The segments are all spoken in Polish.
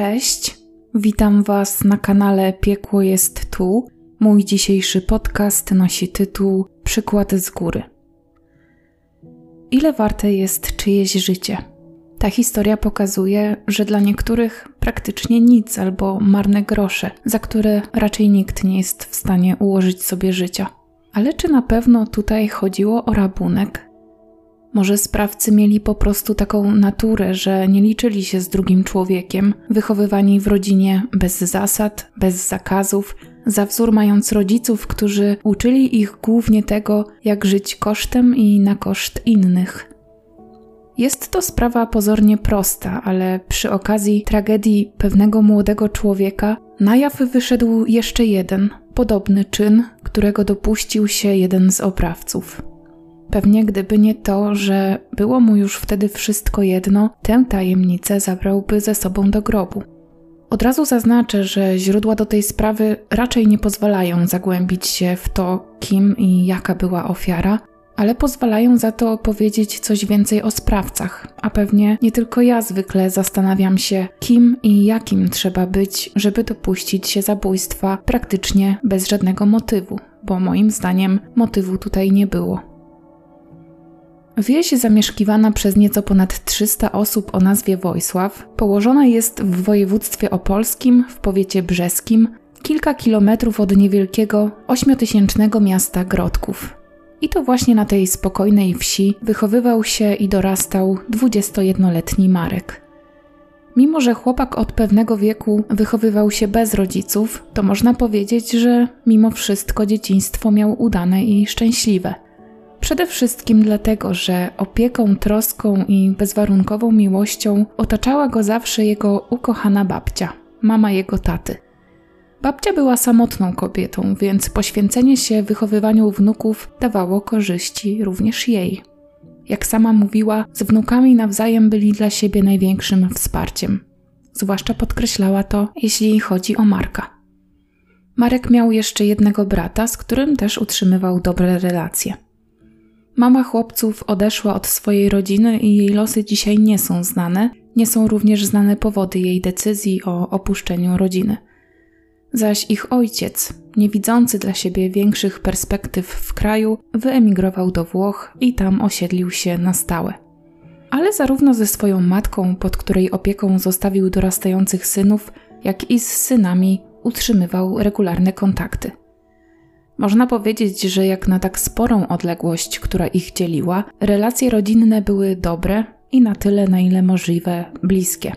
Cześć, witam Was na kanale Piekło jest tu. Mój dzisiejszy podcast nosi tytuł Przykład z góry. Ile warte jest czyjeś życie? Ta historia pokazuje, że dla niektórych praktycznie nic albo marne grosze, za które raczej nikt nie jest w stanie ułożyć sobie życia. Ale czy na pewno tutaj chodziło o rabunek? Może sprawcy mieli po prostu taką naturę, że nie liczyli się z drugim człowiekiem, wychowywani w rodzinie bez zasad, bez zakazów, za wzór mając rodziców, którzy uczyli ich głównie tego, jak żyć kosztem i na koszt innych. Jest to sprawa pozornie prosta, ale przy okazji tragedii pewnego młodego człowieka na jaw wyszedł jeszcze jeden, podobny czyn, którego dopuścił się jeden z oprawców. Pewnie gdyby nie to, że było mu już wtedy wszystko jedno, tę tajemnicę zabrałby ze sobą do grobu. Od razu zaznaczę, że źródła do tej sprawy raczej nie pozwalają zagłębić się w to, kim i jaka była ofiara, ale pozwalają za to opowiedzieć coś więcej o sprawcach. A pewnie nie tylko ja zwykle zastanawiam się, kim i jakim trzeba być, żeby dopuścić się zabójstwa praktycznie bez żadnego motywu, bo moim zdaniem motywu tutaj nie było. Wieś zamieszkiwana przez nieco ponad 300 osób o nazwie Wojsław położona jest w województwie opolskim w powiecie brzeskim, kilka kilometrów od niewielkiego, ośmiotysięcznego miasta Grodków. I to właśnie na tej spokojnej wsi wychowywał się i dorastał 21-letni Marek. Mimo, że chłopak od pewnego wieku wychowywał się bez rodziców, to można powiedzieć, że mimo wszystko dzieciństwo miał udane i szczęśliwe – Przede wszystkim dlatego, że opieką, troską i bezwarunkową miłością otaczała go zawsze jego ukochana babcia, mama jego taty. Babcia była samotną kobietą, więc poświęcenie się wychowywaniu wnuków dawało korzyści również jej. Jak sama mówiła, z wnukami nawzajem byli dla siebie największym wsparciem. Zwłaszcza podkreślała to, jeśli chodzi o Marka. Marek miał jeszcze jednego brata, z którym też utrzymywał dobre relacje. Mama chłopców odeszła od swojej rodziny i jej losy dzisiaj nie są znane. Nie są również znane powody jej decyzji o opuszczeniu rodziny. Zaś ich ojciec, nie widzący dla siebie większych perspektyw w kraju, wyemigrował do Włoch i tam osiedlił się na stałe. Ale zarówno ze swoją matką, pod której opieką zostawił dorastających synów, jak i z synami utrzymywał regularne kontakty. Można powiedzieć, że jak na tak sporą odległość, która ich dzieliła, relacje rodzinne były dobre i na tyle, na ile możliwe, bliskie.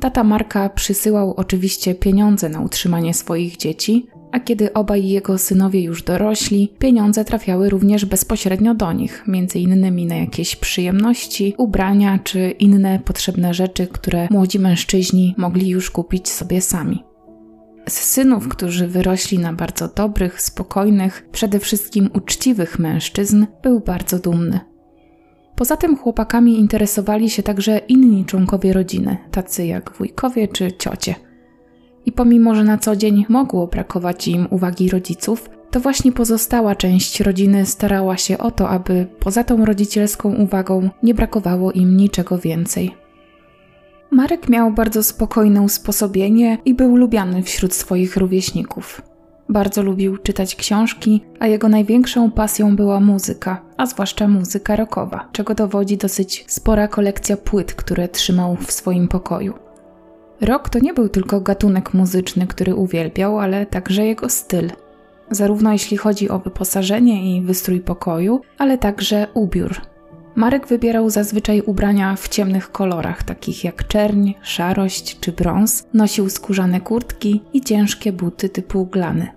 Tata Marka przysyłał oczywiście pieniądze na utrzymanie swoich dzieci, a kiedy obaj jego synowie już dorośli, pieniądze trafiały również bezpośrednio do nich, między innymi na jakieś przyjemności, ubrania czy inne potrzebne rzeczy, które młodzi mężczyźni mogli już kupić sobie sami. Z synów, którzy wyrośli na bardzo dobrych, spokojnych, przede wszystkim uczciwych mężczyzn, był bardzo dumny. Poza tym chłopakami interesowali się także inni członkowie rodziny, tacy jak wujkowie czy ciocie. I pomimo, że na co dzień mogło brakować im uwagi rodziców, to właśnie pozostała część rodziny starała się o to, aby poza tą rodzicielską uwagą nie brakowało im niczego więcej. Marek miał bardzo spokojne usposobienie i był lubiany wśród swoich rówieśników. Bardzo lubił czytać książki, a jego największą pasją była muzyka, a zwłaszcza muzyka rockowa, czego dowodzi dosyć spora kolekcja płyt, które trzymał w swoim pokoju. Rock to nie był tylko gatunek muzyczny, który uwielbiał, ale także jego styl. Zarówno jeśli chodzi o wyposażenie i wystrój pokoju, ale także ubiór, Marek wybierał zazwyczaj ubrania w ciemnych kolorach, takich jak czerń, szarość czy brąz, nosił skórzane kurtki i ciężkie buty typu glany.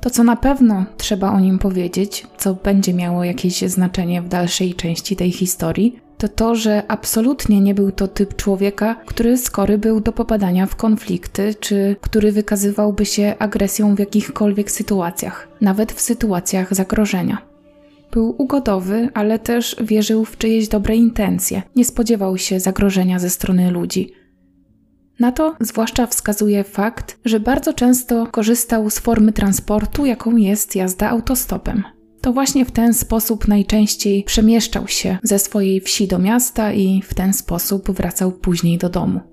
To, co na pewno trzeba o nim powiedzieć, co będzie miało jakieś znaczenie w dalszej części tej historii, to to, że absolutnie nie był to typ człowieka, który skory był do popadania w konflikty, czy który wykazywałby się agresją w jakichkolwiek sytuacjach, nawet w sytuacjach zagrożenia. Był ugodowy, ale też wierzył w czyjeś dobre intencje, nie spodziewał się zagrożenia ze strony ludzi. Na to zwłaszcza wskazuje fakt, że bardzo często korzystał z formy transportu, jaką jest jazda autostopem. To właśnie w ten sposób najczęściej przemieszczał się ze swojej wsi do miasta i w ten sposób wracał później do domu.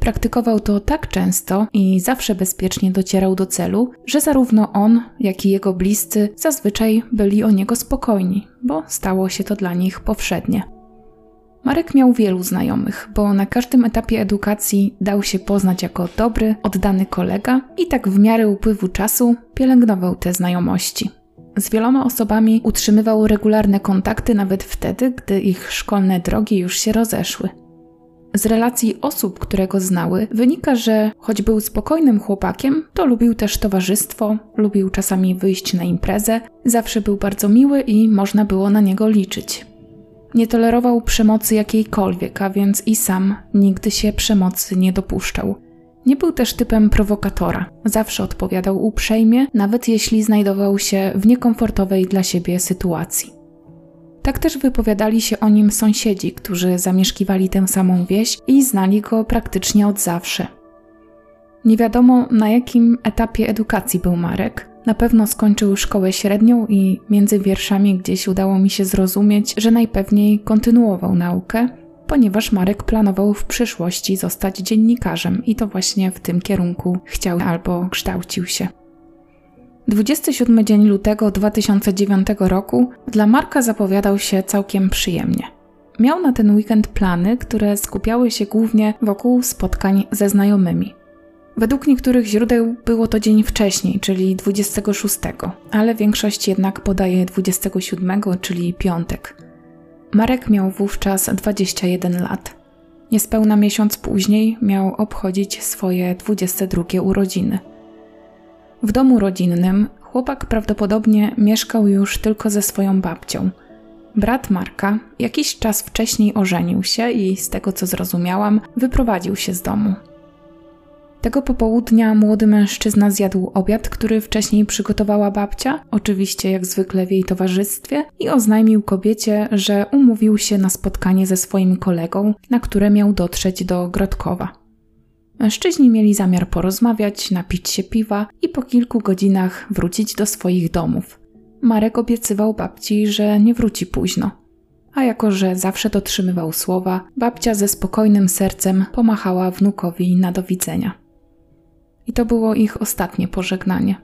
Praktykował to tak często i zawsze bezpiecznie docierał do celu, że zarówno on, jak i jego bliscy zazwyczaj byli o niego spokojni, bo stało się to dla nich powszednie. Marek miał wielu znajomych, bo na każdym etapie edukacji dał się poznać jako dobry, oddany kolega i tak w miarę upływu czasu pielęgnował te znajomości. Z wieloma osobami utrzymywał regularne kontakty nawet wtedy, gdy ich szkolne drogi już się rozeszły. Z relacji osób, które go znały, wynika, że choć był spokojnym chłopakiem, to lubił też towarzystwo, lubił czasami wyjść na imprezę, zawsze był bardzo miły i można było na niego liczyć. Nie tolerował przemocy jakiejkolwiek, a więc i sam nigdy się przemocy nie dopuszczał. Nie był też typem prowokatora. Zawsze odpowiadał uprzejmie, nawet jeśli znajdował się w niekomfortowej dla siebie sytuacji. Tak też wypowiadali się o nim sąsiedzi, którzy zamieszkiwali tę samą wieś i znali go praktycznie od zawsze. Nie wiadomo na jakim etapie edukacji był Marek. Na pewno skończył szkołę średnią i między wierszami gdzieś udało mi się zrozumieć, że najpewniej kontynuował naukę, ponieważ Marek planował w przyszłości zostać dziennikarzem i to właśnie w tym kierunku chciał albo kształcił się. 27 dzień lutego 2009 roku dla Marka zapowiadał się całkiem przyjemnie. Miał na ten weekend plany, które skupiały się głównie wokół spotkań ze znajomymi. Według niektórych źródeł było to dzień wcześniej, czyli 26, ale większość jednak podaje 27, czyli piątek. Marek miał wówczas 21 lat. Niespełna miesiąc później miał obchodzić swoje 22 urodziny. W domu rodzinnym chłopak prawdopodobnie mieszkał już tylko ze swoją babcią. Brat Marka jakiś czas wcześniej ożenił się i, z tego co zrozumiałam, wyprowadził się z domu. Tego popołudnia młody mężczyzna zjadł obiad, który wcześniej przygotowała babcia, oczywiście jak zwykle w jej towarzystwie, i oznajmił kobiecie, że umówił się na spotkanie ze swoim kolegą, na które miał dotrzeć do Grodkowa. Mężczyźni mieli zamiar porozmawiać, napić się piwa i po kilku godzinach wrócić do swoich domów. Marek obiecywał babci, że nie wróci późno. A jako, że zawsze dotrzymywał słowa, babcia ze spokojnym sercem pomachała wnukowi na do widzenia. I to było ich ostatnie pożegnanie.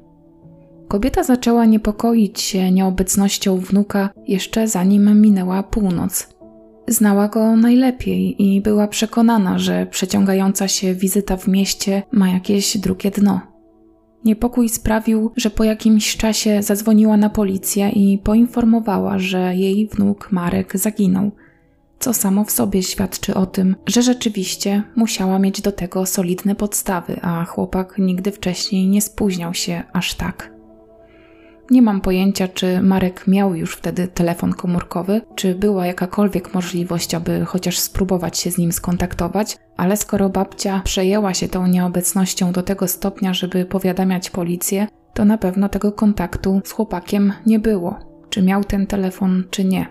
Kobieta zaczęła niepokoić się nieobecnością wnuka jeszcze zanim minęła północ. Znała go najlepiej i była przekonana, że przeciągająca się wizyta w mieście ma jakieś drugie dno. Niepokój sprawił, że po jakimś czasie zadzwoniła na policję i poinformowała, że jej wnuk Marek zaginął, co samo w sobie świadczy o tym, że rzeczywiście musiała mieć do tego solidne podstawy, a chłopak nigdy wcześniej nie spóźniał się aż tak. Nie mam pojęcia, czy Marek miał już wtedy telefon komórkowy, czy była jakakolwiek możliwość, aby chociaż spróbować się z nim skontaktować, ale skoro babcia przejęła się tą nieobecnością do tego stopnia, żeby powiadamiać policję, to na pewno tego kontaktu z chłopakiem nie było. Czy miał ten telefon, czy nie.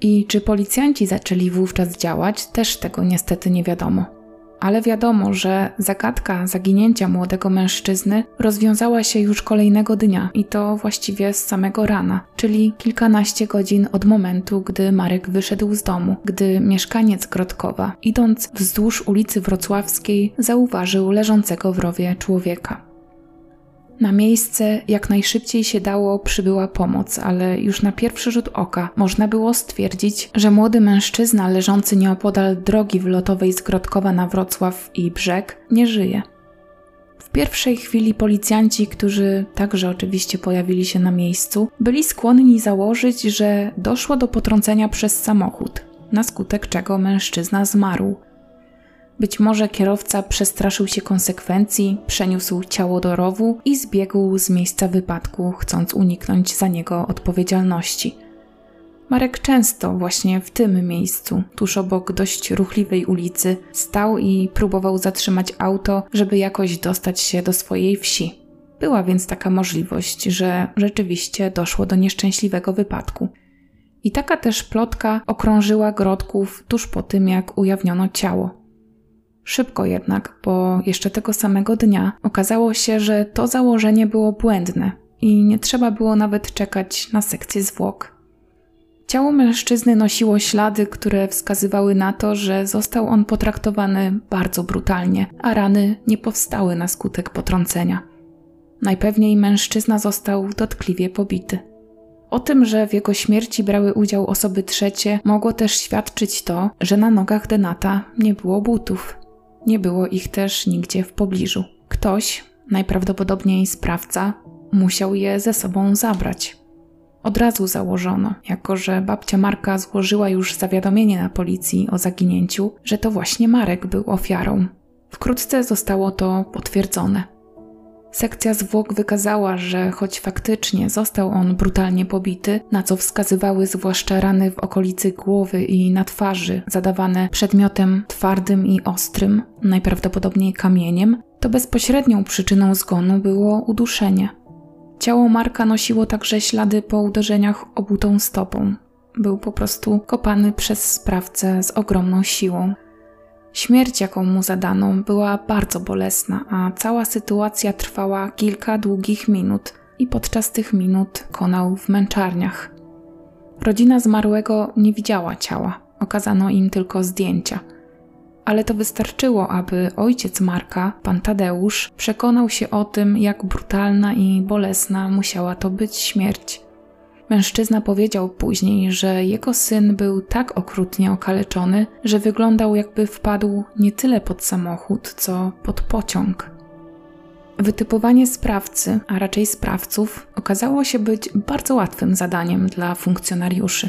I czy policjanci zaczęli wówczas działać, też tego niestety nie wiadomo ale wiadomo, że zagadka zaginięcia młodego mężczyzny rozwiązała się już kolejnego dnia i to właściwie z samego rana, czyli kilkanaście godzin od momentu, gdy Marek wyszedł z domu, gdy mieszkaniec Grodkowa, idąc wzdłuż ulicy Wrocławskiej, zauważył leżącego w rowie człowieka. Na miejsce jak najszybciej się dało przybyła pomoc, ale już na pierwszy rzut oka można było stwierdzić, że młody mężczyzna leżący nieopodal drogi wlotowej z Grodkowa na Wrocław i brzeg nie żyje. W pierwszej chwili policjanci, którzy także oczywiście pojawili się na miejscu, byli skłonni założyć, że doszło do potrącenia przez samochód, na skutek czego mężczyzna zmarł. Być może kierowca przestraszył się konsekwencji, przeniósł ciało do rowu i zbiegł z miejsca wypadku, chcąc uniknąć za niego odpowiedzialności. Marek często właśnie w tym miejscu, tuż obok dość ruchliwej ulicy, stał i próbował zatrzymać auto, żeby jakoś dostać się do swojej wsi. Była więc taka możliwość, że rzeczywiście doszło do nieszczęśliwego wypadku. I taka też plotka okrążyła Grodków tuż po tym, jak ujawniono ciało. Szybko jednak, bo jeszcze tego samego dnia okazało się, że to założenie było błędne i nie trzeba było nawet czekać na sekcję zwłok. Ciało mężczyzny nosiło ślady, które wskazywały na to, że został on potraktowany bardzo brutalnie, a rany nie powstały na skutek potrącenia. Najpewniej mężczyzna został dotkliwie pobity. O tym, że w jego śmierci brały udział osoby trzecie, mogło też świadczyć to, że na nogach Denata nie było butów. Nie było ich też nigdzie w pobliżu. Ktoś, najprawdopodobniej sprawca, musiał je ze sobą zabrać. Od razu założono, jako że babcia Marka złożyła już zawiadomienie na policji o zaginięciu, że to właśnie Marek był ofiarą. Wkrótce zostało to potwierdzone. Sekcja zwłok wykazała, że choć faktycznie został on brutalnie pobity, na co wskazywały zwłaszcza rany w okolicy głowy i na twarzy, zadawane przedmiotem twardym i ostrym, najprawdopodobniej kamieniem, to bezpośrednią przyczyną zgonu było uduszenie. Ciało Marka nosiło także ślady po uderzeniach obutą stopą. Był po prostu kopany przez sprawcę z ogromną siłą. Śmierć, jaką mu zadano, była bardzo bolesna, a cała sytuacja trwała kilka długich minut i podczas tych minut konał w męczarniach. Rodzina zmarłego nie widziała ciała, okazano im tylko zdjęcia. Ale to wystarczyło, aby ojciec Marka, pan Tadeusz, przekonał się o tym, jak brutalna i bolesna musiała to być śmierć. Mężczyzna powiedział później, że jego syn był tak okrutnie okaleczony, że wyglądał jakby wpadł nie tyle pod samochód, co pod pociąg. Wytypowanie sprawcy, a raczej sprawców, okazało się być bardzo łatwym zadaniem dla funkcjonariuszy.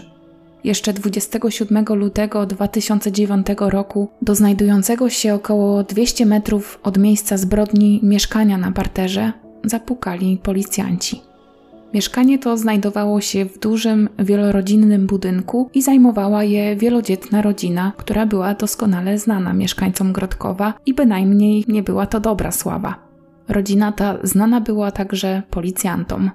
Jeszcze 27 lutego 2009 roku do znajdującego się około 200 metrów od miejsca zbrodni mieszkania na parterze zapukali policjanci. Mieszkanie to znajdowało się w dużym, wielorodzinnym budynku i zajmowała je wielodzietna rodzina, która była doskonale znana mieszkańcom Grodkowa i bynajmniej nie była to dobra sława. Rodzina ta znana była także policjantom.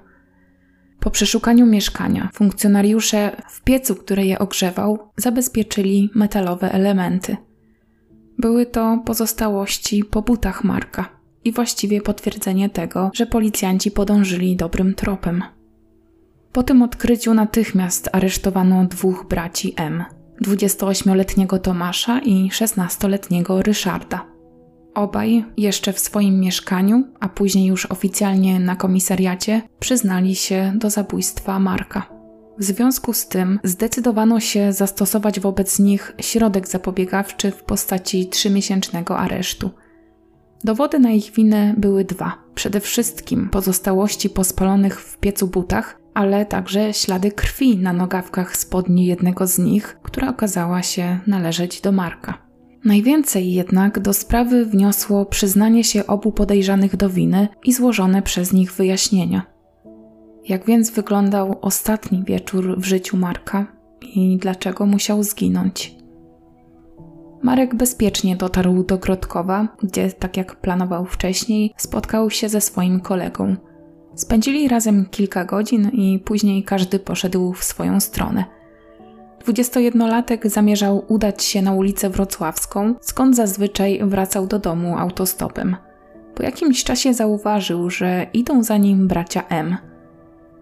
Po przeszukaniu mieszkania funkcjonariusze w piecu, który je ogrzewał, zabezpieczyli metalowe elementy. Były to pozostałości po butach Marka i właściwie potwierdzenie tego, że policjanci podążyli dobrym tropem. Po tym odkryciu natychmiast aresztowano dwóch braci M, 28-letniego Tomasza i 16-letniego Ryszarda. Obaj jeszcze w swoim mieszkaniu, a później już oficjalnie na komisariacie, przyznali się do zabójstwa Marka. W związku z tym zdecydowano się zastosować wobec nich środek zapobiegawczy w postaci trzymiesięcznego aresztu – Dowody na ich winę były dwa. Przede wszystkim pozostałości po spalonych w piecu butach, ale także ślady krwi na nogawkach spodni jednego z nich, która okazała się należeć do Marka. Najwięcej jednak do sprawy wniosło przyznanie się obu podejrzanych do winy i złożone przez nich wyjaśnienia. Jak więc wyglądał ostatni wieczór w życiu Marka i dlaczego musiał zginąć? Marek bezpiecznie dotarł do Grodkowa, gdzie, tak jak planował wcześniej, spotkał się ze swoim kolegą. Spędzili razem kilka godzin i później każdy poszedł w swoją stronę. 21-latek zamierzał udać się na ulicę Wrocławską, skąd zazwyczaj wracał do domu autostopem. Po jakimś czasie zauważył, że idą za nim bracia M –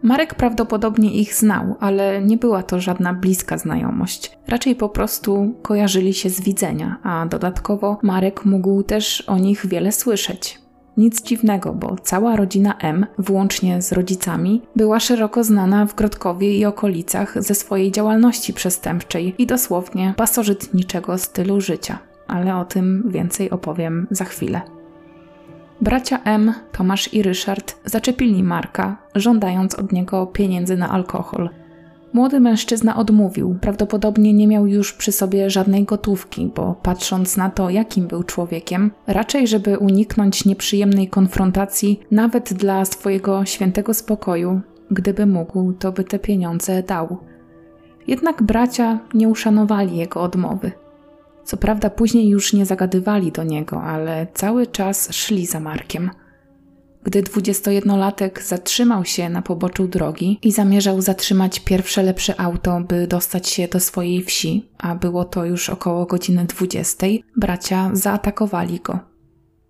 Marek prawdopodobnie ich znał, ale nie była to żadna bliska znajomość. Raczej po prostu kojarzyli się z widzenia, a dodatkowo Marek mógł też o nich wiele słyszeć. Nic dziwnego, bo cała rodzina M, włącznie z rodzicami, była szeroko znana w Grodkowie i okolicach ze swojej działalności przestępczej i dosłownie pasożytniczego stylu życia. Ale o tym więcej opowiem za chwilę. Bracia M, Tomasz i Ryszard zaczepili Marka, żądając od niego pieniędzy na alkohol. Młody mężczyzna odmówił, prawdopodobnie nie miał już przy sobie żadnej gotówki, bo patrząc na to, jakim był człowiekiem, raczej żeby uniknąć nieprzyjemnej konfrontacji, nawet dla swojego świętego spokoju, gdyby mógł, to by te pieniądze dał. Jednak bracia nie uszanowali jego odmowy. Co prawda później już nie zagadywali do niego, ale cały czas szli za Markiem. Gdy 21-latek zatrzymał się na poboczu drogi i zamierzał zatrzymać pierwsze lepsze auto, by dostać się do swojej wsi, a było to już około godziny 20, bracia zaatakowali go.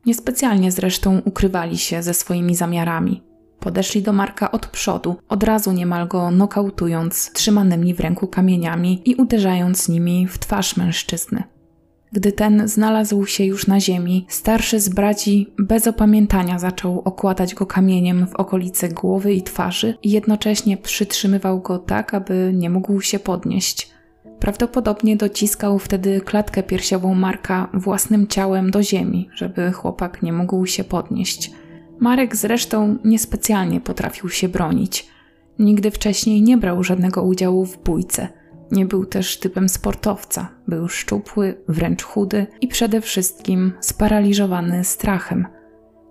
Niespecjalnie zresztą ukrywali się ze swoimi zamiarami. Podeszli do Marka od przodu, od razu niemal go nokautując trzymanymi w ręku kamieniami i uderzając nimi w twarz mężczyzny. Gdy ten znalazł się już na ziemi, starszy z braci bez opamiętania zaczął okładać go kamieniem w okolice głowy i twarzy i jednocześnie przytrzymywał go tak, aby nie mógł się podnieść. Prawdopodobnie dociskał wtedy klatkę piersiową Marka własnym ciałem do ziemi, żeby chłopak nie mógł się podnieść. Marek zresztą niespecjalnie potrafił się bronić. Nigdy wcześniej nie brał żadnego udziału w bójce. Nie był też typem sportowca. Był szczupły, wręcz chudy i przede wszystkim sparaliżowany strachem.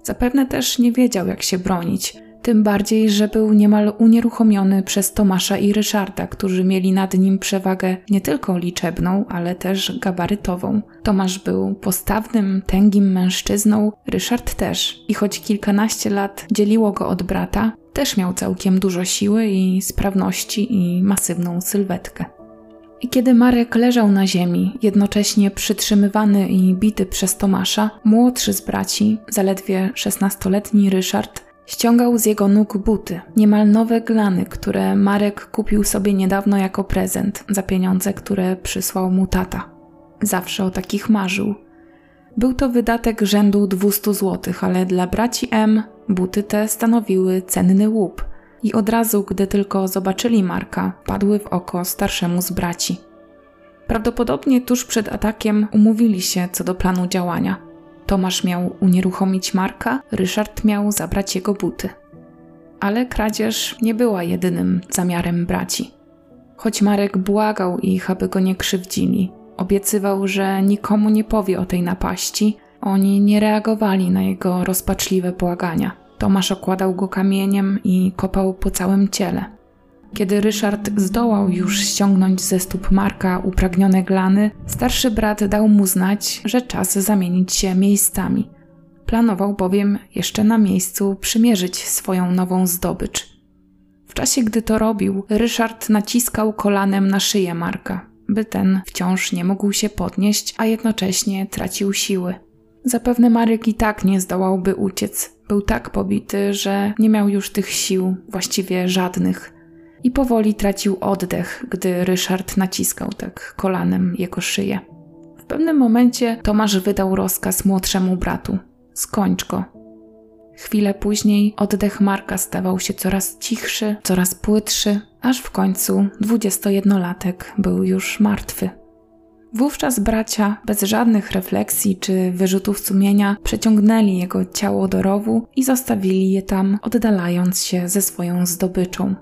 Zapewne też nie wiedział, jak się bronić. Tym bardziej, że był niemal unieruchomiony przez Tomasza i Ryszarda, którzy mieli nad nim przewagę nie tylko liczebną, ale też gabarytową. Tomasz był postawnym, tęgim mężczyzną, Ryszard też. I choć kilkanaście lat dzieliło go od brata, też miał całkiem dużo siły i sprawności i masywną sylwetkę. I kiedy Marek leżał na ziemi, jednocześnie przytrzymywany i bity przez Tomasza, młodszy z braci, zaledwie szesnastoletni Ryszard, ściągał z jego nóg buty, niemal nowe glany, które Marek kupił sobie niedawno jako prezent za pieniądze, które przysłał mu tata. Zawsze o takich marzył. Był to wydatek rzędu 200 zł, ale dla braci M buty te stanowiły cenny łup – i od razu, gdy tylko zobaczyli Marka, padły w oko starszemu z braci. Prawdopodobnie tuż przed atakiem umówili się co do planu działania. Tomasz miał unieruchomić Marka, Ryszard miał zabrać jego buty. Ale kradzież nie była jedynym zamiarem braci. Choć Marek błagał ich, aby go nie krzywdzili, obiecywał, że nikomu nie powie o tej napaści, oni nie reagowali na jego rozpaczliwe błagania. Tomasz okładał go kamieniem i kopał po całym ciele. Kiedy Ryszard zdołał już ściągnąć ze stóp Marka upragnione glany, starszy brat dał mu znać, że czas zamienić się miejscami. Planował bowiem jeszcze na miejscu przymierzyć swoją nową zdobycz. W czasie, gdy to robił, Ryszard naciskał kolanem na szyję Marka, by ten wciąż nie mógł się podnieść, a jednocześnie tracił siły. Zapewne Marek i tak nie zdołałby uciec, był tak pobity, że nie miał już tych sił, właściwie żadnych. I powoli tracił oddech, gdy Ryszard naciskał tak kolanem jego szyję. W pewnym momencie Tomasz wydał rozkaz młodszemu bratu: skończ go. Chwilę później oddech Marka stawał się coraz cichszy, coraz płytszy, aż w końcu dwudziestojednolatek był już martwy. Wówczas bracia, bez żadnych refleksji czy wyrzutów sumienia, przeciągnęli jego ciało do rowu i zostawili je tam, oddalając się ze swoją zdobyczą.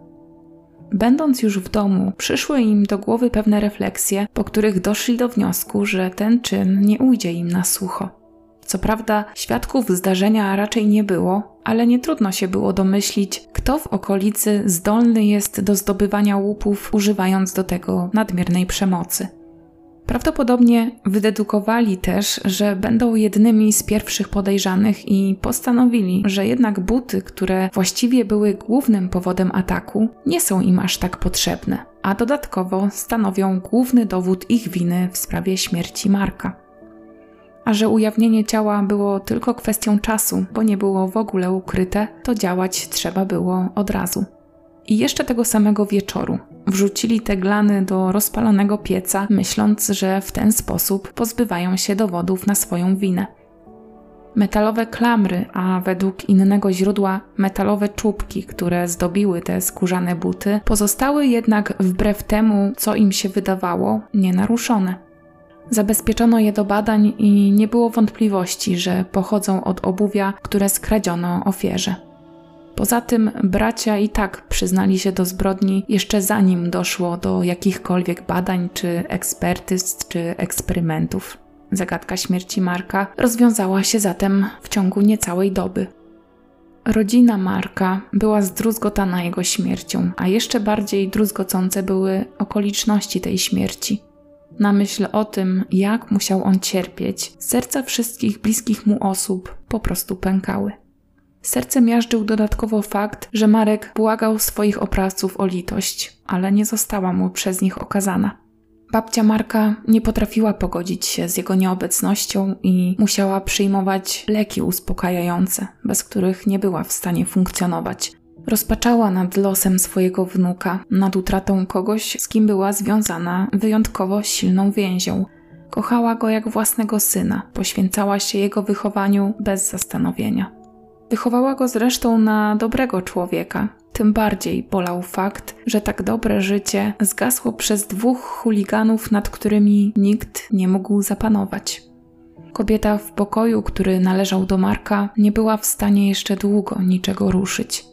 Będąc już w domu, przyszły im do głowy pewne refleksje, po których doszli do wniosku, że ten czyn nie ujdzie im na sucho. Co prawda, świadków zdarzenia raczej nie było, ale nie trudno się było domyślić, kto w okolicy zdolny jest do zdobywania łupów, używając do tego nadmiernej przemocy. Prawdopodobnie wydedukowali też, że będą jednymi z pierwszych podejrzanych i postanowili, że jednak buty, które właściwie były głównym powodem ataku, nie są im aż tak potrzebne, a dodatkowo stanowią główny dowód ich winy w sprawie śmierci Marka. A że ujawnienie ciała było tylko kwestią czasu, bo nie było w ogóle ukryte, to działać trzeba było od razu. I jeszcze tego samego wieczoru wrzucili te glany do rozpalonego pieca, myśląc, że w ten sposób pozbywają się dowodów na swoją winę. Metalowe klamry, a według innego źródła metalowe czubki, które zdobiły te skórzane buty, pozostały jednak wbrew temu, co im się wydawało, nienaruszone. Zabezpieczono je do badań i nie było wątpliwości, że pochodzą od obuwia, które skradziono ofierze. Poza tym bracia i tak przyznali się do zbrodni jeszcze zanim doszło do jakichkolwiek badań, czy ekspertyz, czy eksperymentów. Zagadka śmierci Marka rozwiązała się zatem w ciągu niecałej doby. Rodzina Marka była zdruzgotana jego śmiercią, a jeszcze bardziej druzgocące były okoliczności tej śmierci. Na myśl o tym, jak musiał on cierpieć, serca wszystkich bliskich mu osób po prostu pękały. Serce miażdżył dodatkowo fakt, że Marek błagał swoich oprawców o litość, ale nie została mu przez nich okazana. Babcia Marka nie potrafiła pogodzić się z jego nieobecnością i musiała przyjmować leki uspokajające, bez których nie była w stanie funkcjonować. Rozpaczała nad losem swojego wnuka, nad utratą kogoś, z kim była związana wyjątkowo silną więzią. Kochała go jak własnego syna, poświęcała się jego wychowaniu bez zastanowienia. Wychowała go zresztą na dobrego człowieka, tym bardziej bolał fakt, że tak dobre życie zgasło przez dwóch chuliganów, nad którymi nikt nie mógł zapanować. Kobieta w pokoju, który należał do Marka, nie była w stanie jeszcze długo niczego ruszyć.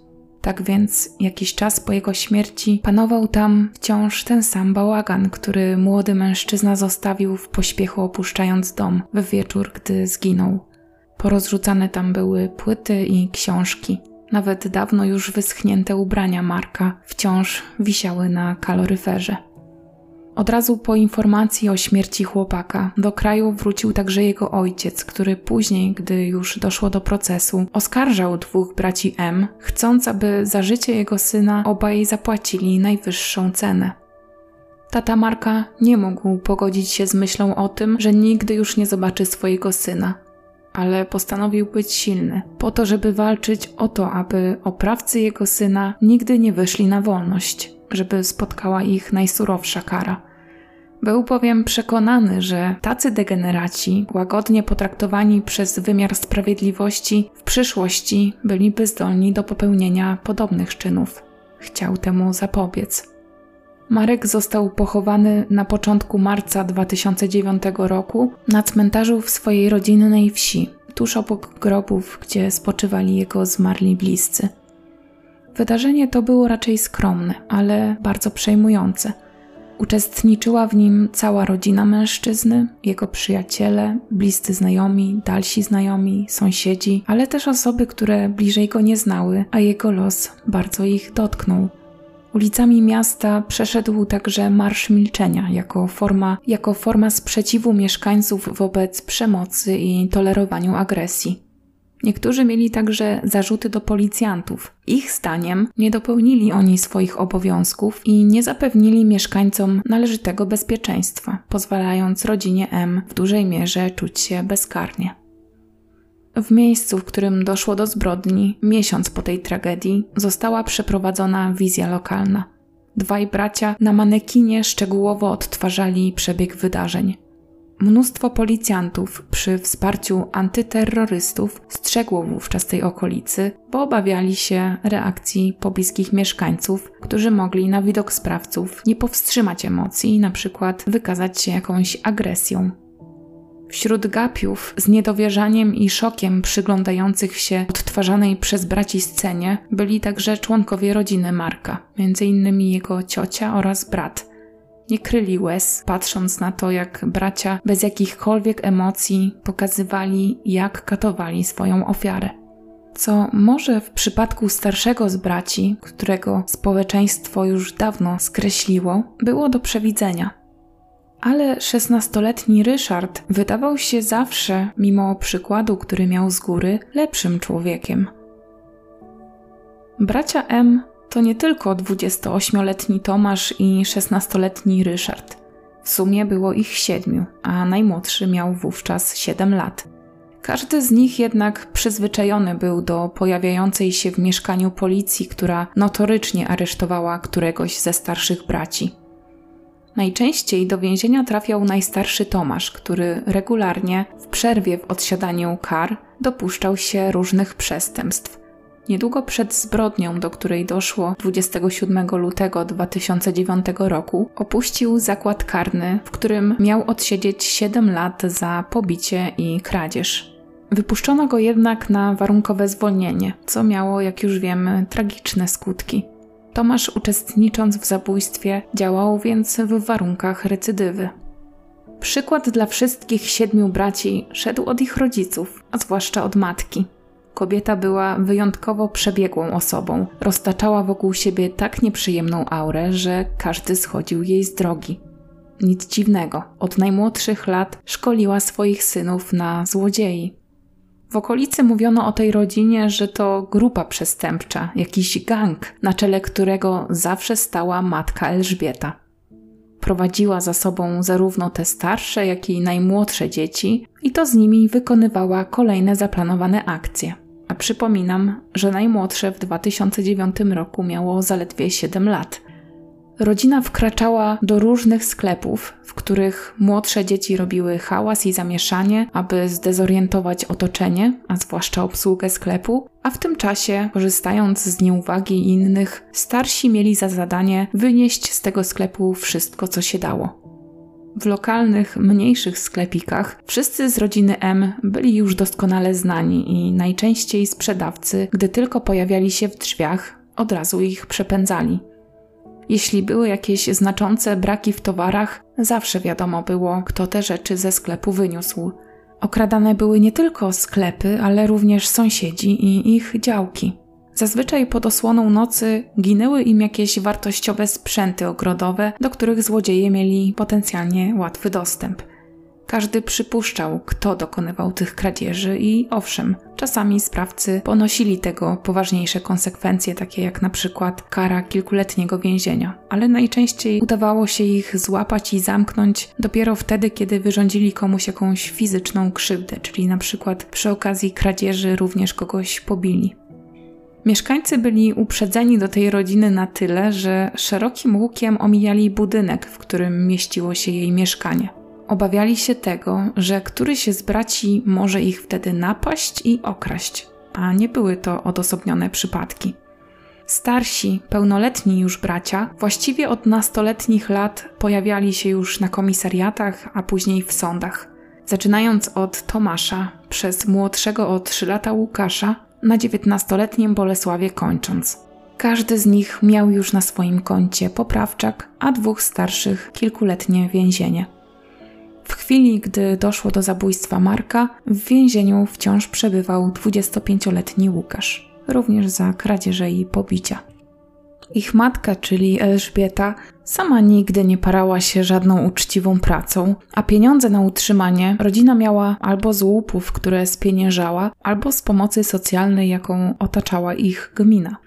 Tak więc jakiś czas po jego śmierci panował tam wciąż ten sam bałagan, który młody mężczyzna zostawił w pośpiechu opuszczając dom w wieczór, gdy zginął. Porozrzucane tam były płyty i książki. Nawet dawno już wyschnięte ubrania Marka wciąż wisiały na kaloryferze. Od razu po informacji o śmierci chłopaka do kraju wrócił także jego ojciec, który później, gdy już doszło do procesu, oskarżał dwóch braci M, chcąc, aby za życie jego syna obaj zapłacili najwyższą cenę. Tata Marka nie mógł pogodzić się z myślą o tym, że nigdy już nie zobaczy swojego syna, ale postanowił być silny, po to, żeby walczyć o to, aby oprawcy jego syna nigdy nie wyszli na wolność, żeby spotkała ich najsurowsza kara. Był bowiem przekonany, że tacy degeneraci, łagodnie potraktowani przez wymiar sprawiedliwości, w przyszłości byliby zdolni do popełnienia podobnych czynów. Chciał temu zapobiec. Marek został pochowany na początku marca 2009 roku na cmentarzu w swojej rodzinnej wsi, tuż obok grobów, gdzie spoczywali jego zmarli bliscy. Wydarzenie to było raczej skromne, ale bardzo przejmujące. Uczestniczyła w nim cała rodzina mężczyzny, jego przyjaciele, bliscy znajomi, dalsi znajomi, sąsiedzi, ale też osoby, które bliżej go nie znały, a jego los bardzo ich dotknął. Ulicami miasta przeszedł także Marsz Milczenia jako forma, jako forma sprzeciwu mieszkańców wobec przemocy i tolerowaniu agresji. Niektórzy mieli także zarzuty do policjantów. Ich zdaniem nie dopełnili oni swoich obowiązków i nie zapewnili mieszkańcom należytego bezpieczeństwa, pozwalając rodzinie M w dużej mierze czuć się bezkarnie. W miejscu, w którym doszło do zbrodni, miesiąc po tej tragedii, została przeprowadzona wizja lokalna. Dwaj bracia na manekinie szczegółowo odtwarzali przebieg wydarzeń. Mnóstwo policjantów przy wsparciu antyterrorystów strzegło wówczas tej okolicy, bo obawiali się reakcji pobliskich mieszkańców, którzy mogli na widok sprawców nie powstrzymać emocji na przykład wykazać się jakąś agresją. Wśród gapiów z niedowierzaniem i szokiem przyglądających się odtwarzanej przez braci scenie byli także członkowie rodziny Marka, m.in. jego ciocia oraz brat. Nie kryli łez, patrząc na to, jak bracia bez jakichkolwiek emocji pokazywali, jak katowali swoją ofiarę. Co może w przypadku starszego z braci, którego społeczeństwo już dawno skreśliło, było do przewidzenia – ale szesnastoletni Ryszard wydawał się zawsze, mimo przykładu, który miał z góry, lepszym człowiekiem. Bracia M to nie tylko 28-letni Tomasz i 16-letni Ryszard. W sumie było ich siedmiu, a najmłodszy miał wówczas 7 lat. Każdy z nich jednak przyzwyczajony był do pojawiającej się w mieszkaniu policji, która notorycznie aresztowała któregoś ze starszych braci. Najczęściej do więzienia trafiał najstarszy Tomasz, który regularnie w przerwie w odsiadaniu kar dopuszczał się różnych przestępstw. Niedługo przed zbrodnią, do której doszło 27 lutego 2009 roku, opuścił zakład karny, w którym miał odsiedzieć 7 lat za pobicie i kradzież. Wypuszczono go jednak na warunkowe zwolnienie, co miało, jak już wiemy, tragiczne skutki. Tomasz, uczestnicząc w zabójstwie, działał więc w warunkach recydywy. Przykład dla wszystkich siedmiu braci szedł od ich rodziców, a zwłaszcza od matki. Kobieta była wyjątkowo przebiegłą osobą, roztaczała wokół siebie tak nieprzyjemną aurę, że każdy schodził jej z drogi. Nic dziwnego, od najmłodszych lat szkoliła swoich synów na złodziei. W okolicy mówiono o tej rodzinie, że to grupa przestępcza, jakiś gang, na czele którego zawsze stała matka Elżbieta. Prowadziła za sobą zarówno te starsze, jak i najmłodsze dzieci i to z nimi wykonywała kolejne zaplanowane akcje. A przypominam, że najmłodsze w 2009 roku miało zaledwie 7 lat. Rodzina wkraczała do różnych sklepów, w których młodsze dzieci robiły hałas i zamieszanie, aby zdezorientować otoczenie, a zwłaszcza obsługę sklepu, a w tym czasie, korzystając z nieuwagi innych, starsi mieli za zadanie wynieść z tego sklepu wszystko, co się dało. W lokalnych, mniejszych sklepikach wszyscy z rodziny M byli już doskonale znani i najczęściej sprzedawcy, gdy tylko pojawiali się w drzwiach, od razu ich przepędzali. Jeśli były jakieś znaczące braki w towarach, zawsze wiadomo było, kto te rzeczy ze sklepu wyniósł. Okradane były nie tylko sklepy, ale również sąsiedzi i ich działki. Zazwyczaj pod osłoną nocy ginęły im jakieś wartościowe sprzęty ogrodowe, do których złodzieje mieli potencjalnie łatwy dostęp. Każdy przypuszczał, kto dokonywał tych kradzieży, i owszem, czasami sprawcy ponosili tego poważniejsze konsekwencje, takie jak na przykład kara kilkuletniego więzienia, ale najczęściej udawało się ich złapać i zamknąć dopiero wtedy, kiedy wyrządzili komuś jakąś fizyczną krzywdę, czyli na przykład przy okazji kradzieży również kogoś pobili. Mieszkańcy byli uprzedzeni do tej rodziny na tyle, że szerokim łukiem omijali budynek, w którym mieściło się jej mieszkanie. Obawiali się tego, że któryś z braci może ich wtedy napaść i okraść, a nie były to odosobnione przypadki. Starsi, pełnoletni już bracia, właściwie od nastoletnich lat pojawiali się już na komisariatach, a później w sądach. Zaczynając od Tomasza, przez młodszego o 3 lata Łukasza, na dziewiętnastoletnim Bolesławie kończąc. Każdy z nich miał już na swoim koncie poprawczak, a dwóch starszych kilkuletnie więzienie. W chwili, gdy doszło do zabójstwa Marka, w więzieniu wciąż przebywał 25-letni Łukasz, również za kradzieże i pobicia. Ich matka, czyli Elżbieta, sama nigdy nie parała się żadną uczciwą pracą, a pieniądze na utrzymanie rodzina miała albo z łupów, które spieniężała, albo z pomocy socjalnej, jaką otaczała ich gmina.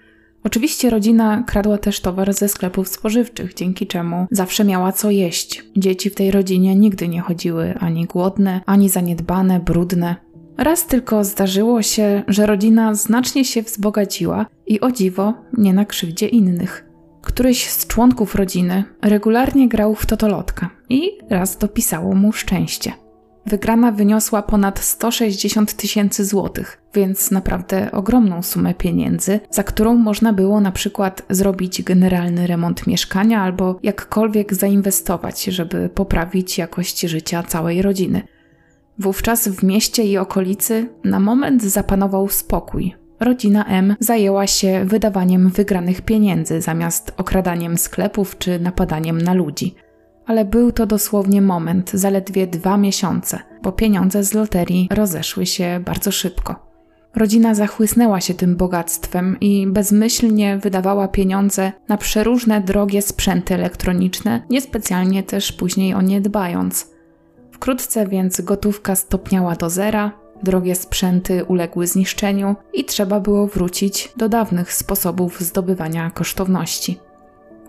Oczywiście rodzina kradła też towar ze sklepów spożywczych, dzięki czemu zawsze miała co jeść. Dzieci w tej rodzinie nigdy nie chodziły ani głodne, ani zaniedbane, brudne. Raz tylko zdarzyło się, że rodzina znacznie się wzbogaciła i o dziwo nie na krzywdzie innych. Któryś z członków rodziny regularnie grał w totolotka i raz dopisało mu szczęście. Wygrana wyniosła ponad 160 tysięcy złotych, więc naprawdę ogromną sumę pieniędzy, za którą można było na przykład zrobić generalny remont mieszkania albo jakkolwiek zainwestować, żeby poprawić jakość życia całej rodziny. Wówczas w mieście i okolicy na moment zapanował spokój. Rodzina M zajęła się wydawaniem wygranych pieniędzy zamiast okradaniem sklepów czy napadaniem na ludzi ale był to dosłownie moment, zaledwie dwa miesiące, bo pieniądze z loterii rozeszły się bardzo szybko. Rodzina zachłysnęła się tym bogactwem i bezmyślnie wydawała pieniądze na przeróżne drogie sprzęty elektroniczne, niespecjalnie też później o nie dbając. Wkrótce więc gotówka stopniała do zera, drogie sprzęty uległy zniszczeniu i trzeba było wrócić do dawnych sposobów zdobywania kosztowności.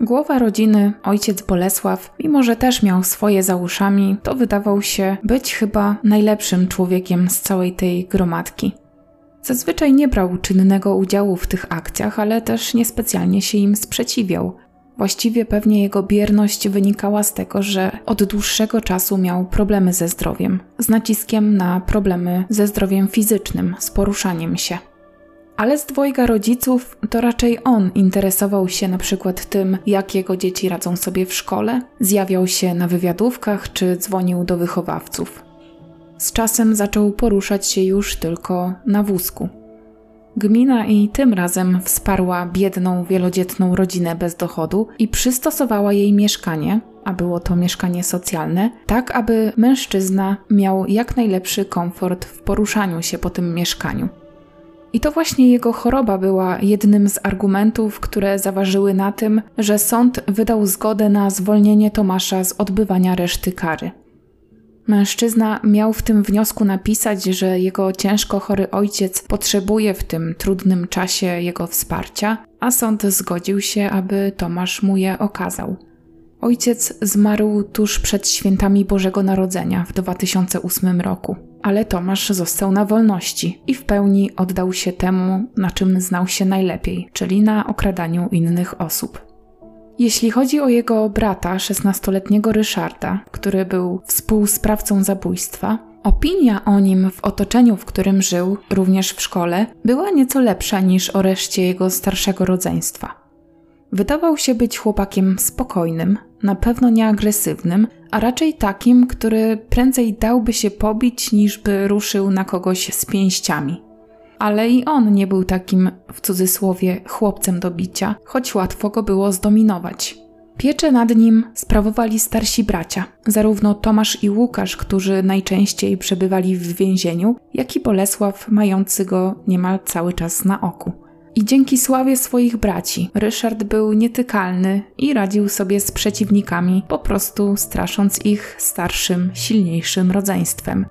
Głowa rodziny, ojciec Bolesław, mimo że też miał swoje za uszami, to wydawał się być chyba najlepszym człowiekiem z całej tej gromadki. Zazwyczaj nie brał czynnego udziału w tych akcjach, ale też niespecjalnie się im sprzeciwiał. Właściwie pewnie jego bierność wynikała z tego, że od dłuższego czasu miał problemy ze zdrowiem, z naciskiem na problemy ze zdrowiem fizycznym, z poruszaniem się ale z dwojga rodziców to raczej on interesował się na przykład tym, jak jego dzieci radzą sobie w szkole, zjawiał się na wywiadówkach czy dzwonił do wychowawców. Z czasem zaczął poruszać się już tylko na wózku. Gmina i tym razem wsparła biedną, wielodzietną rodzinę bez dochodu i przystosowała jej mieszkanie, a było to mieszkanie socjalne, tak aby mężczyzna miał jak najlepszy komfort w poruszaniu się po tym mieszkaniu. I to właśnie jego choroba była jednym z argumentów, które zaważyły na tym, że sąd wydał zgodę na zwolnienie Tomasza z odbywania reszty kary. Mężczyzna miał w tym wniosku napisać, że jego ciężko chory ojciec potrzebuje w tym trudnym czasie jego wsparcia, a sąd zgodził się, aby Tomasz mu je okazał. Ojciec zmarł tuż przed świętami Bożego Narodzenia w 2008 roku, ale Tomasz został na wolności i w pełni oddał się temu, na czym znał się najlepiej, czyli na okradaniu innych osób. Jeśli chodzi o jego brata, 16-letniego Ryszarda, który był współsprawcą zabójstwa, opinia o nim w otoczeniu, w którym żył, również w szkole, była nieco lepsza niż o reszcie jego starszego rodzeństwa. Wydawał się być chłopakiem spokojnym, na pewno nieagresywnym, a raczej takim, który prędzej dałby się pobić, niż by ruszył na kogoś z pięściami. Ale i on nie był takim, w cudzysłowie, chłopcem do bicia, choć łatwo go było zdominować. Pieczę nad nim sprawowali starsi bracia, zarówno Tomasz i Łukasz, którzy najczęściej przebywali w więzieniu, jak i Bolesław, mający go niemal cały czas na oku. I dzięki sławie swoich braci, Ryszard był nietykalny i radził sobie z przeciwnikami, po prostu strasząc ich starszym, silniejszym rodzeństwem.